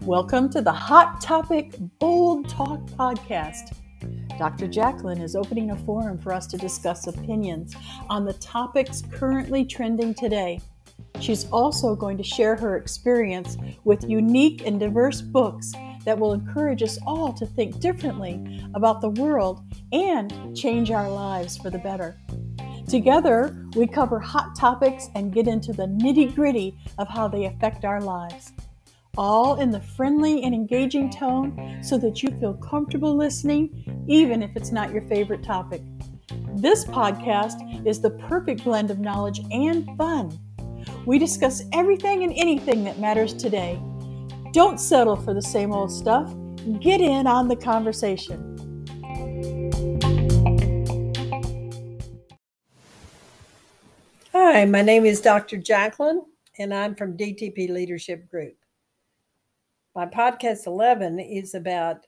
Welcome to the Hot Topic Bold Talk podcast. Dr. Jackalyn is opening a forum for us to discuss opinions on the topics currently trending today. She's also going to share her experience with unique and diverse books that will encourage us all to think differently about the world and change our lives for the better. Together, we cover hot topics and get into the nitty gritty of how they affect our lives. All in the friendly and engaging tone so that you feel comfortable listening, even if it's not your favorite topic. This podcast is the perfect blend of knowledge and fun. We discuss everything and anything that matters today. Don't settle for the same old stuff. Get in on the conversation. Hi, my name is Dr. Jackalyn, and I'm from DTP Leadership Group. My podcast 11 is about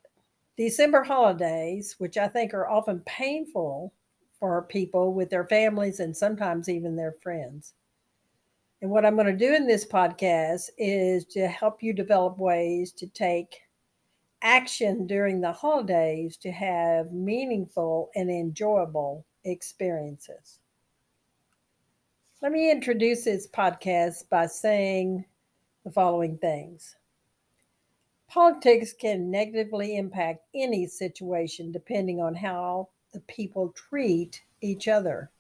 December holidays, which I think are often painful for people with their families and sometimes even their friends. And what I'm going to do in this podcast is to help you develop ways to take action during the holidays to have meaningful and enjoyable experiences. Let me introduce this podcast by saying the following things. Politics can negatively impact any situation depending on how the people treat each other.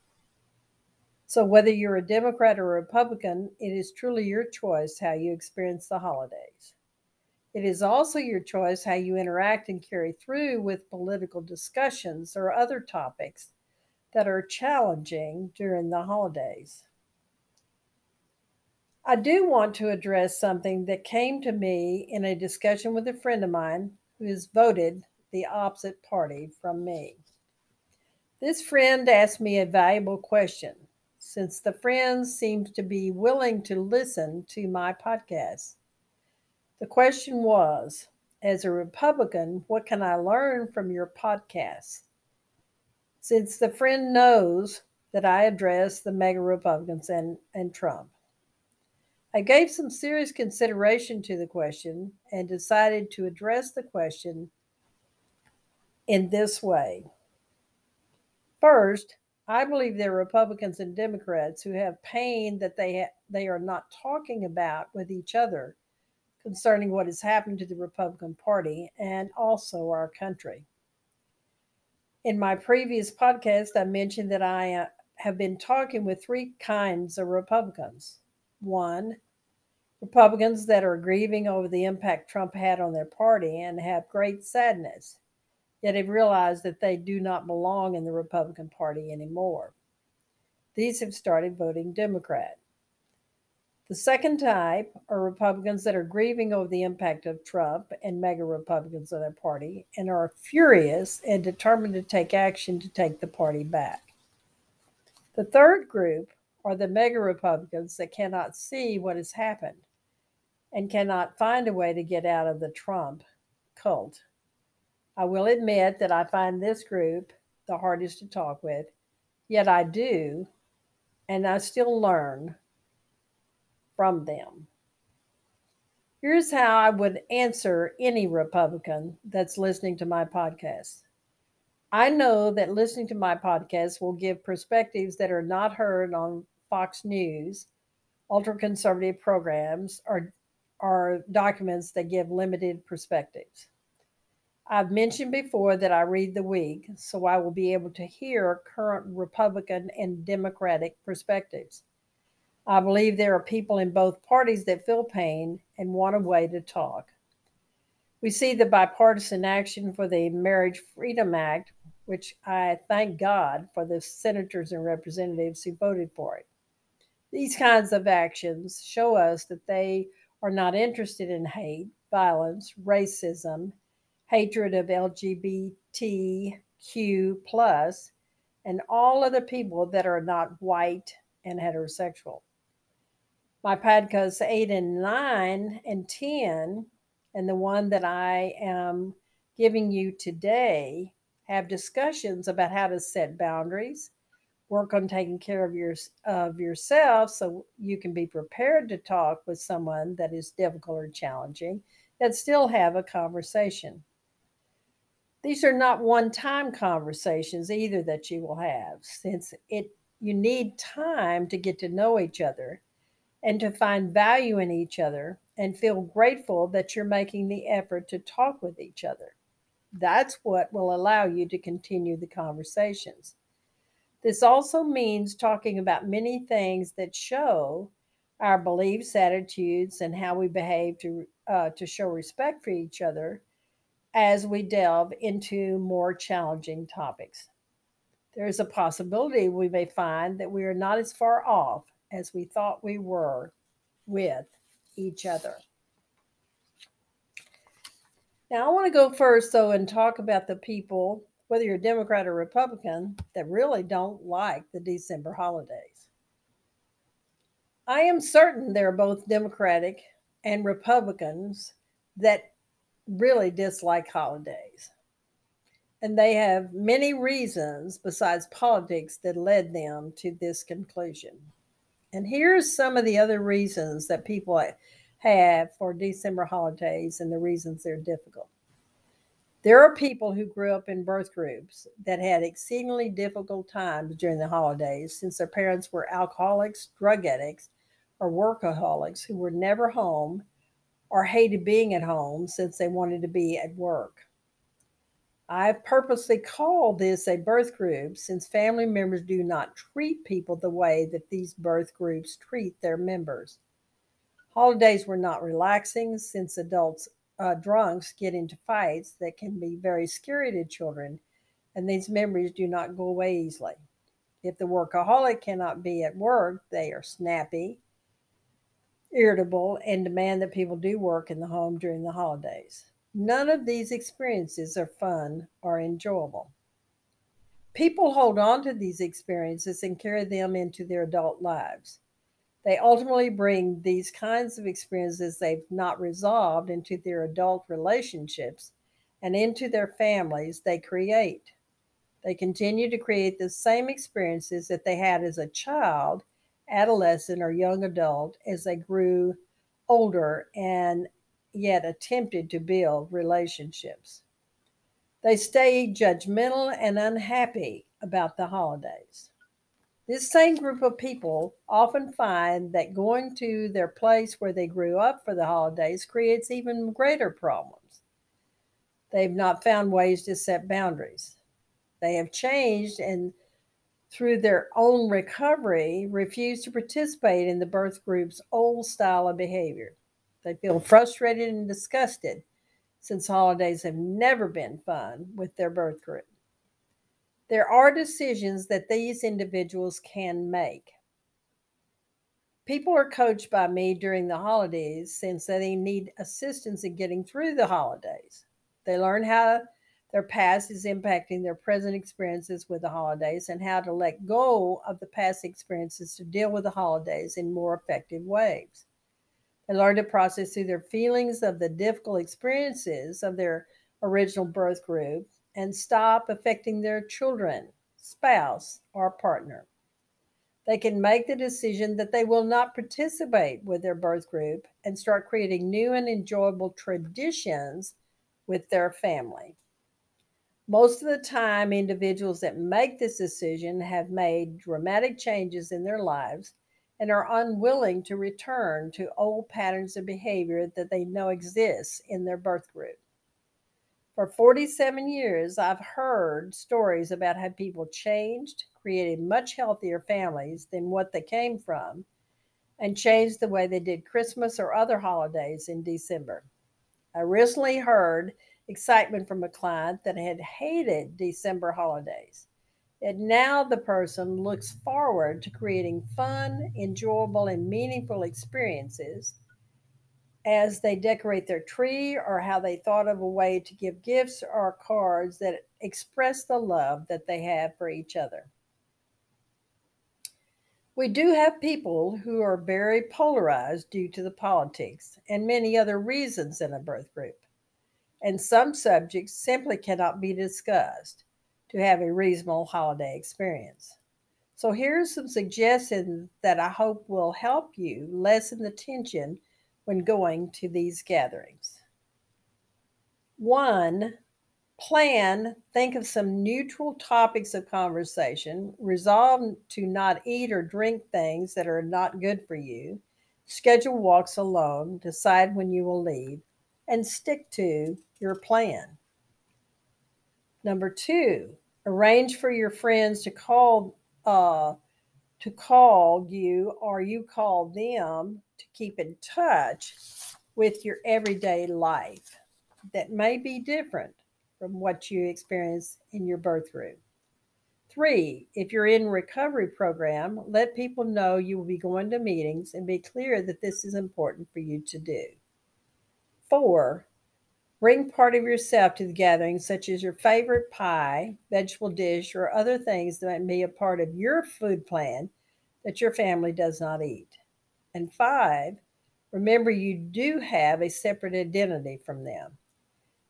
So, whether you're a Democrat or a Republican, it is truly your choice how you experience the holidays. It is also your choice how you interact and carry through with political discussions or other topics that are challenging during the holidays. I do want to address something that came to me in a discussion with a friend of mine who has voted the opposite party from me. This friend asked me a valuable question since the friend seems to be willing to listen to my podcast. The question was As a Republican, what can I learn from your podcast? Since the friend knows that I address the MAGA Republicans and, and Trump. I gave some serious consideration to the question and decided to address the question in this way. First, I believe there are Republicans and Democrats who have pain that they ha- they are not talking about with each other concerning what has happened to the Republican Party and also our country. In my previous podcast, I mentioned that I uh, have been talking with three kinds of Republicans. One, Republicans that are grieving over the impact Trump had on their party and have great sadness yet have realized that they do not belong in the Republican Party anymore. These have started voting Democrat. The second type are Republicans that are grieving over the impact of Trump and MAGA Republicans of their party and are furious and determined to take action to take the party back. The third group are the MAGA Republicans that cannot see what has happened and cannot find a way to get out of the Trump cult. I will admit that I find this group the hardest to talk with, yet I do, and I still learn from them. Here's how I would answer any Republican that's listening to my podcast. I know that listening to my podcast will give perspectives that are not heard on Fox News, ultra conservative programs, or, or documents that give limited perspectives. I've mentioned before that I read the week, so I will be able to hear current Republican and Democratic perspectives. I believe there are people in both parties that feel pain and want a way to talk. We see the bipartisan action for the Marriage Freedom Act, which I thank God for the senators and representatives who voted for it. These kinds of actions show us that they are not interested in hate, violence, racism, hatred of LGBTQ plus and all other people that are not white and heterosexual. My podcasts eight and nine and 10, and the one that I am giving you today, have discussions about how to set boundaries, Work on taking care of your of yourself so you can be prepared to talk with someone that is difficult or challenging and still have a conversation. These are not one-time conversations either that you will have since it you need time to get to know each other and to find value in each other and feel grateful that you're making the effort to talk with each other. That's what will allow you to continue the conversations. This also means talking about many things that show our beliefs, attitudes, and how we behave to, uh, to show respect for each other as we delve into more challenging topics. There is a possibility we may find that we are not as far off as we thought we were with each other. Now, I want to go first, though, and talk about the people, whether you're a Democrat or Republican, that really don't like the December holidays. I am certain there are both Democratic and Republicans that really dislike holidays. And they have many reasons besides politics that led them to this conclusion. And here's some of the other reasons that people have for December holidays and the reasons they're difficult. There are people who grew up in birth groups that had exceedingly difficult times during the holidays since their parents were alcoholics, drug addicts, or workaholics who were never home or hated being at home since they wanted to be at work. I've purposely called this a birth group since family members do not treat people the way that these birth groups treat their members. Holidays were not relaxing since adults uh, drunks get into fights that can be very scary to children, and these memories do not go away easily. If the workaholic cannot be at work, they are snappy, irritable, and demand that people do work in the home during the holidays. None of these experiences are fun or enjoyable. People hold on to these experiences and carry them into their adult lives. They ultimately bring these kinds of experiences they've not resolved into their adult relationships and into their families they create. They continue to create the same experiences that they had as a child, adolescent, or young adult as they grew older and yet attempted to build relationships. They stay judgmental and unhappy about the holidays. This same group of people often find that going to their place where they grew up for the holidays creates even greater problems. They've not found ways to set boundaries. They have changed and, through their own recovery, refuse to participate in the birth group's old style of behavior. They feel frustrated and disgusted since holidays have never been fun with their birth group. There are decisions that these individuals can make. People are coached by me during the holidays since they need assistance in getting through the holidays. They learn how their past is impacting their present experiences with the holidays and how to let go of the past experiences to deal with the holidays in more effective ways. They learn to process through their feelings of the difficult experiences of their original birth group and stop affecting their children, spouse, or partner. They can make the decision that they will not participate with their birth group and start creating new and enjoyable traditions with their family. Most of the time, individuals that make this decision have made dramatic changes in their lives and are unwilling to return to old patterns of behavior that they know exists in their birth group. For 47 years, I've heard stories about how people changed, created much healthier families than what they came from, and changed the way they did Christmas or other holidays in December. I recently heard excitement from a client that had hated December holidays. And now the person looks forward to creating fun, enjoyable, and meaningful experiences as they decorate their tree or how they thought of a way to give gifts or cards that express the love that they have for each other. We do have people who are very polarized due to the politics and many other reasons in a birth group. And some subjects simply cannot be discussed to have a reasonable holiday experience. So, here are some suggestions that I hope will help you lessen the tension when going to these gatherings. One, plan, think of some neutral topics of conversation, resolve to not eat or drink things that are not good for you, schedule walks alone, decide when you will leave, and stick to your plan. Number two, arrange for your friends to call uh, to call you or you call them keep in touch with your everyday life that may be different from what you experience in your birth group. Three, if you're in recovery program, let people know you will be going to meetings and be clear that this is important for you to do. Four, bring part of yourself to the gathering, such as your favorite pie, vegetable dish, or other things that might be a part of your food plan that your family does not eat. And five, remember you do have a separate identity from them.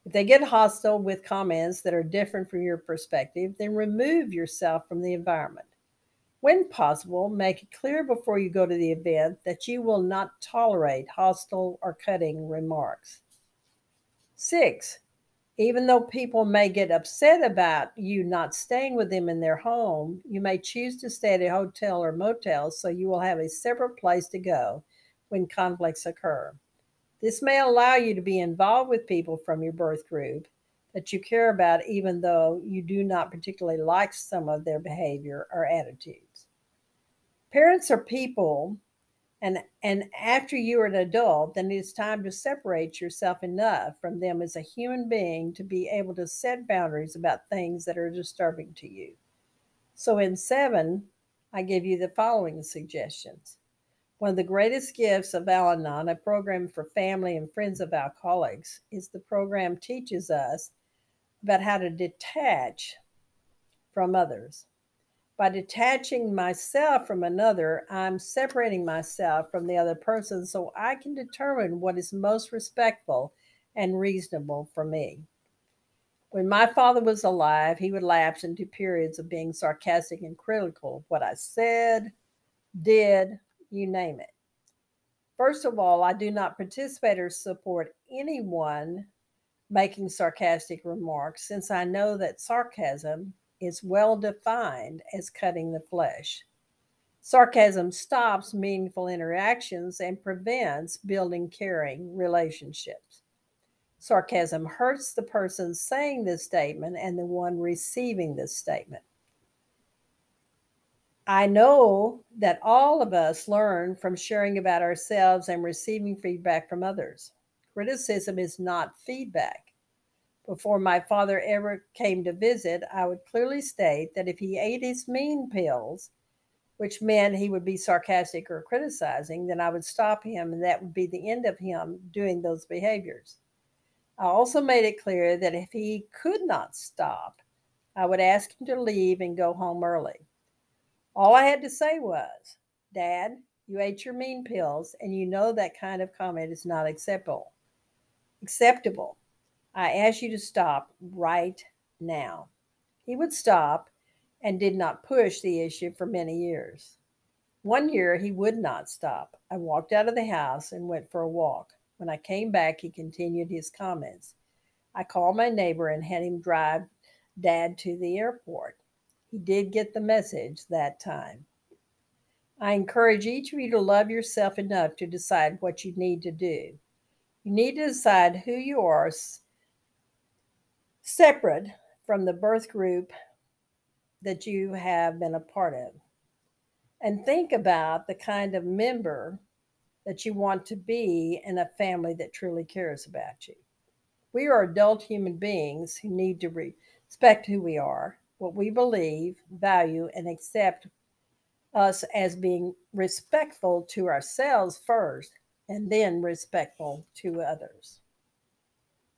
If they get hostile with comments that are different from your perspective, then remove yourself from the environment. When possible, make it clear before you go to the event that you will not tolerate hostile or cutting remarks. Six, even though people may get upset about you not staying with them in their home, you may choose to stay at a hotel or motel so you will have a separate place to go when conflicts occur. This may allow you to be involved with people from your birth group that you care about, even though you do not particularly like some of their behavior or attitudes. Parents are people, and, and after you are an adult, then it's time to separate yourself enough from them as a human being to be able to set boundaries about things that are disturbing to you. So, in seven, I give you the following suggestions. One of the greatest gifts of Al Anon, a program for family and friends of alcoholics, is the program teaches us about how to detach from others. By detaching myself from another, I'm separating myself from the other person so I can determine what is most respectful and reasonable for me. When my father was alive, he would lapse into periods of being sarcastic and critical of what I said, did, you name it. First of all, I do not participate or support anyone making sarcastic remarks since I know that sarcasm is well defined as cutting the flesh. Sarcasm stops meaningful interactions and prevents building caring relationships. Sarcasm hurts the person saying this statement and the one receiving this statement. I know that all of us learn from sharing about ourselves and receiving feedback from others. Criticism is not feedback. Before my father ever came to visit, I would clearly state that if he ate his mean pills, which meant he would be sarcastic or criticizing, then I would stop him and that would be the end of him doing those behaviors. I also made it clear that if he could not stop, I would ask him to leave and go home early. All I had to say was, Dad, you ate your mean pills, and you know that kind of comment is not acceptable. Acceptable. I ask you to stop right now. He would stop and did not push the issue for many years. One year he would not stop. I walked out of the house and went for a walk. When I came back, he continued his comments. I called my neighbor and had him drive dad to the airport. He did get the message that time. I encourage each of you to love yourself enough to decide what you need to do. You need to decide who you are separate from the birth group that you have been a part of. And think about the kind of member that you want to be in a family that truly cares about you. We are adult human beings who need to respect who we are what we believe, value, and accept us as being respectful to ourselves first and then respectful to others.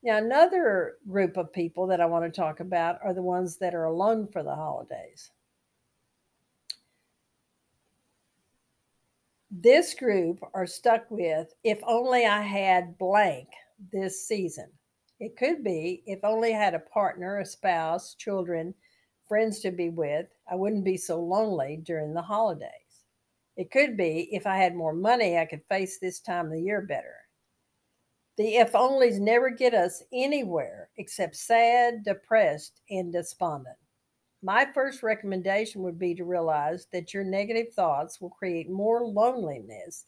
Now, another group of people that I want to talk about are the ones that are alone for the holidays. This group are stuck with if only I had blank this season. It could be if only I had a partner, a spouse, children, friends to be with, I wouldn't be so lonely during the holidays. It could be if I had more money, I could face this time of the year better. The if onlys never get us anywhere except sad, depressed, and despondent. My first recommendation would be to realize that your negative thoughts will create more loneliness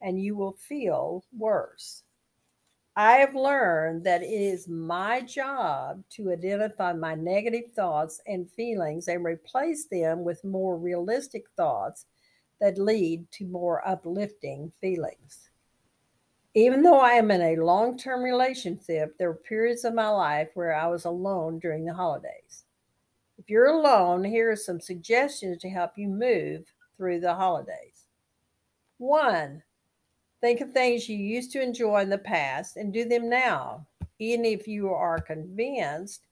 and you will feel worse. I have learned that it is my job to identify my negative thoughts and feelings and replace them with more realistic thoughts that lead to more uplifting feelings. Even though I am in a long term relationship, there were periods of my life where I was alone during the holidays. If you're alone, here are some suggestions to help you move through the holidays. One, think of things you used to enjoy in the past and do them now, even if you are convinced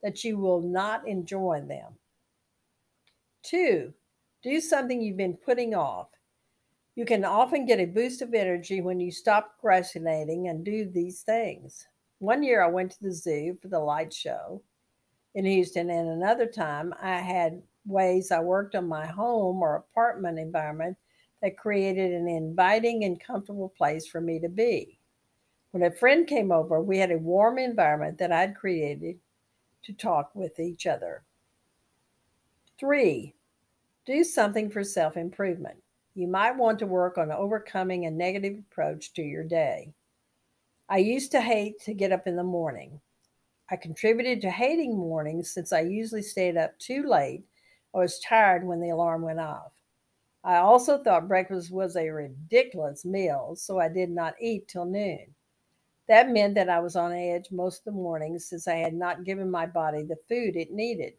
that you will not enjoy them. Two, do something you've been putting off. You can often get a boost of energy when you stop procrastinating and do these things. One year I went to the zoo for the light show in Houston, and another time I had ways I worked on my home or apartment environment that created an inviting and comfortable place for me to be. When a friend came over, we had a warm environment that I'd created to talk with each other. Three, do something for self improvement you might want to work on overcoming a negative approach to your day. I used to hate to get up in the morning. I contributed to hating mornings since I usually stayed up too late or was tired when the alarm went off. I also thought breakfast was a ridiculous meal, so I did not eat till noon. That meant that I was on edge most of the mornings since I had not given my body the food it needed.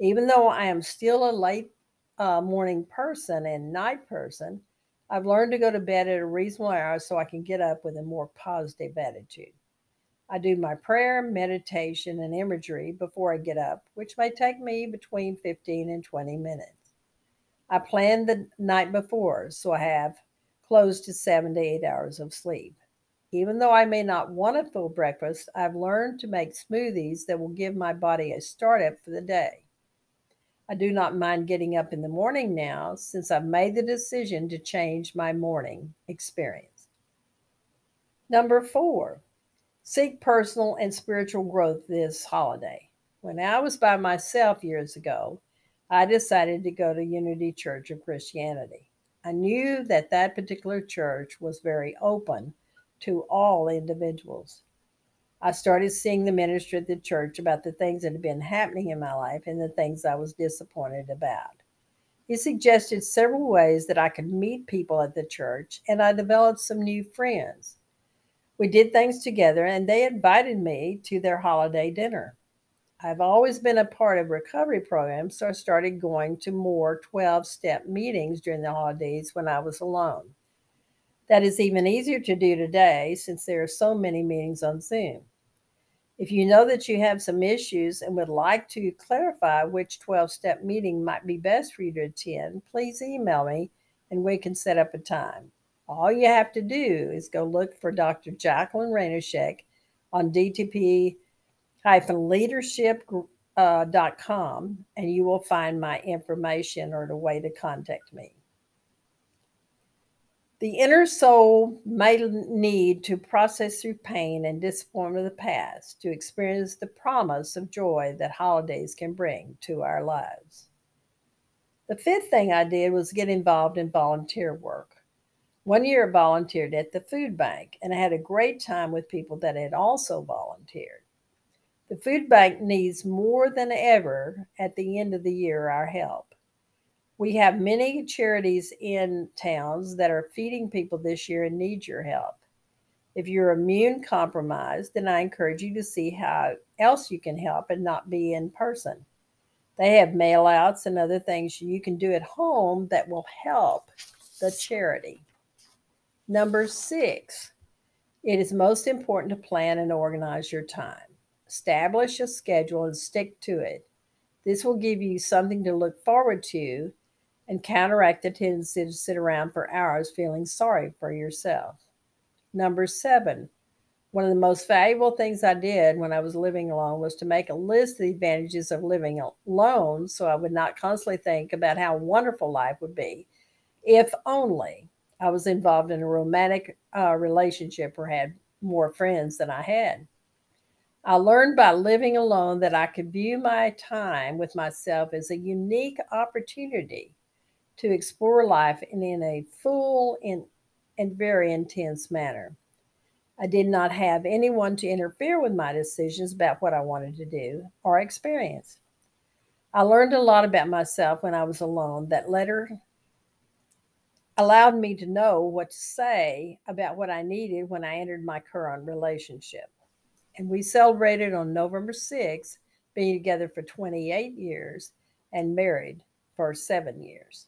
Even though I am still a late uh, morning person and night person, I've learned to go to bed at a reasonable hour so I can get up with a more positive attitude. I do my prayer, meditation, and imagery before I get up, which may take me between 15 and 20 minutes. I plan the night before, so I have close to seven to eight hours of sleep. Even though I may not want a full breakfast, I've learned to make smoothies that will give my body a startup for the day. I do not mind getting up in the morning now since I've made the decision to change my morning experience. Number four, seek personal and spiritual growth this holiday. When I was by myself years ago, I decided to go to Unity Church of Christianity. I knew that that particular church was very open to all individuals. I started seeing the minister at the church about the things that had been happening in my life and the things I was disappointed about. He suggested several ways that I could meet people at the church, and I developed some new friends. We did things together, and they invited me to their holiday dinner. I've always been a part of recovery programs, so I started going to more 12 step meetings during the holidays when I was alone. That is even easier to do today since there are so many meetings on Zoom. If you know that you have some issues and would like to clarify which 12 step meeting might be best for you to attend, please email me and we can set up a time. All you have to do is go look for Dr. Jackalyn Rainosek on DTP leadership.com uh, and you will find my information or the way to contact me. The inner soul may need to process through pain and disappointment of the past to experience the promise of joy that holidays can bring to our lives. The fifth thing I did was get involved in volunteer work. One year I volunteered at the food bank and I had a great time with people that had also volunteered. The food bank needs more than ever at the end of the year our help. We have many charities in towns that are feeding people this year and need your help. If you're immune compromised, then I encourage you to see how else you can help and not be in person. They have mail outs and other things you can do at home that will help the charity. Number six, it is most important to plan and organize your time. Establish a schedule and stick to it. This will give you something to look forward to and counteract the tendency to sit around for hours feeling sorry for yourself. Number seven, One of the most valuable things I did when I was living alone was to make a list of the advantages of living alone so I would not constantly think about how wonderful life would be if only I was involved in a romantic uh, relationship or had more friends than I had. I learned by living alone that I could view my time with myself as a unique opportunity to explore life in, in a full and, and very intense manner. I did not have anyone to interfere with my decisions about what I wanted to do or experience. I learned a lot about myself when I was alone that later allowed me to know what to say about what I needed when I entered my current relationship. And we celebrated on November 6th, being together for 28 years and married for seven years.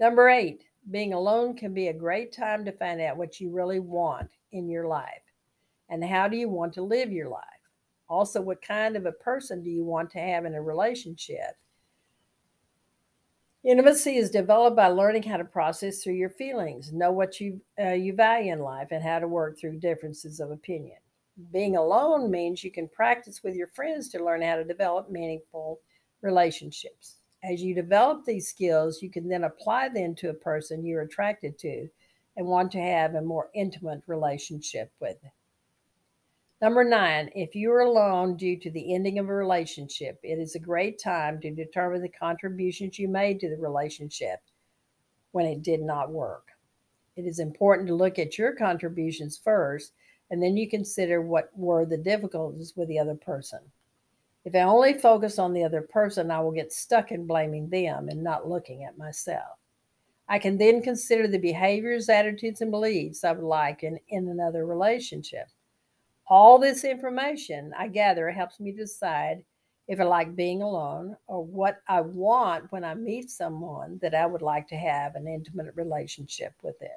Number eight, being alone can be a great time to find out what you really want in your life and how do you want to live your life. Also, what kind of a person do you want to have in a relationship? Intimacy is developed by learning how to process through your feelings, know what you uh, you value in life, and how to work through differences of opinion. Being alone means you can practice with your friends to learn how to develop meaningful relationships. As you develop these skills, you can then apply them to a person you're attracted to and want to have a more intimate relationship with. Number nine, if you are alone due to the ending of a relationship, it is a great time to determine the contributions you made to the relationship when it did not work. It is important to look at your contributions first, and then you consider what were the difficulties with the other person. If I only focus on the other person, I will get stuck in blaming them and not looking at myself. I can then consider the behaviors, attitudes, and beliefs I would like in, in another relationship. All this information I gather helps me decide if I like being alone or what I want when I meet someone that I would like to have an intimate relationship with them.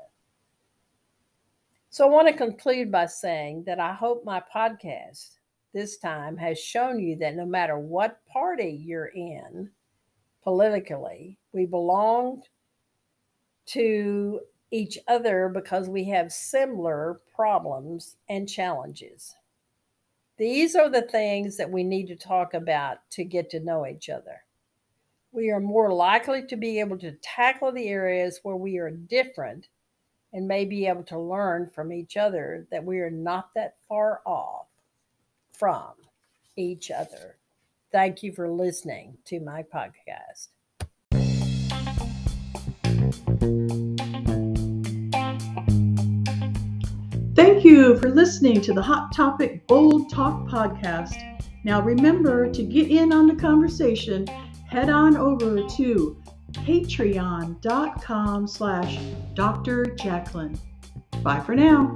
So I want to conclude by saying that I hope my podcast this time has shown you that no matter what party you're in politically, we belong to each other because we have similar problems and challenges. These are the things that we need to talk about to get to know each other. We are more likely to be able to tackle the areas where we are different and may be able to learn from each other that we are not that far off from each other. Thank you for listening to my podcast. Thank you for listening to the Hot Topic Bold Talk podcast. Now remember to get in on the conversation, head on over to patreon.com slash Dr. Jackalyn. Bye for now.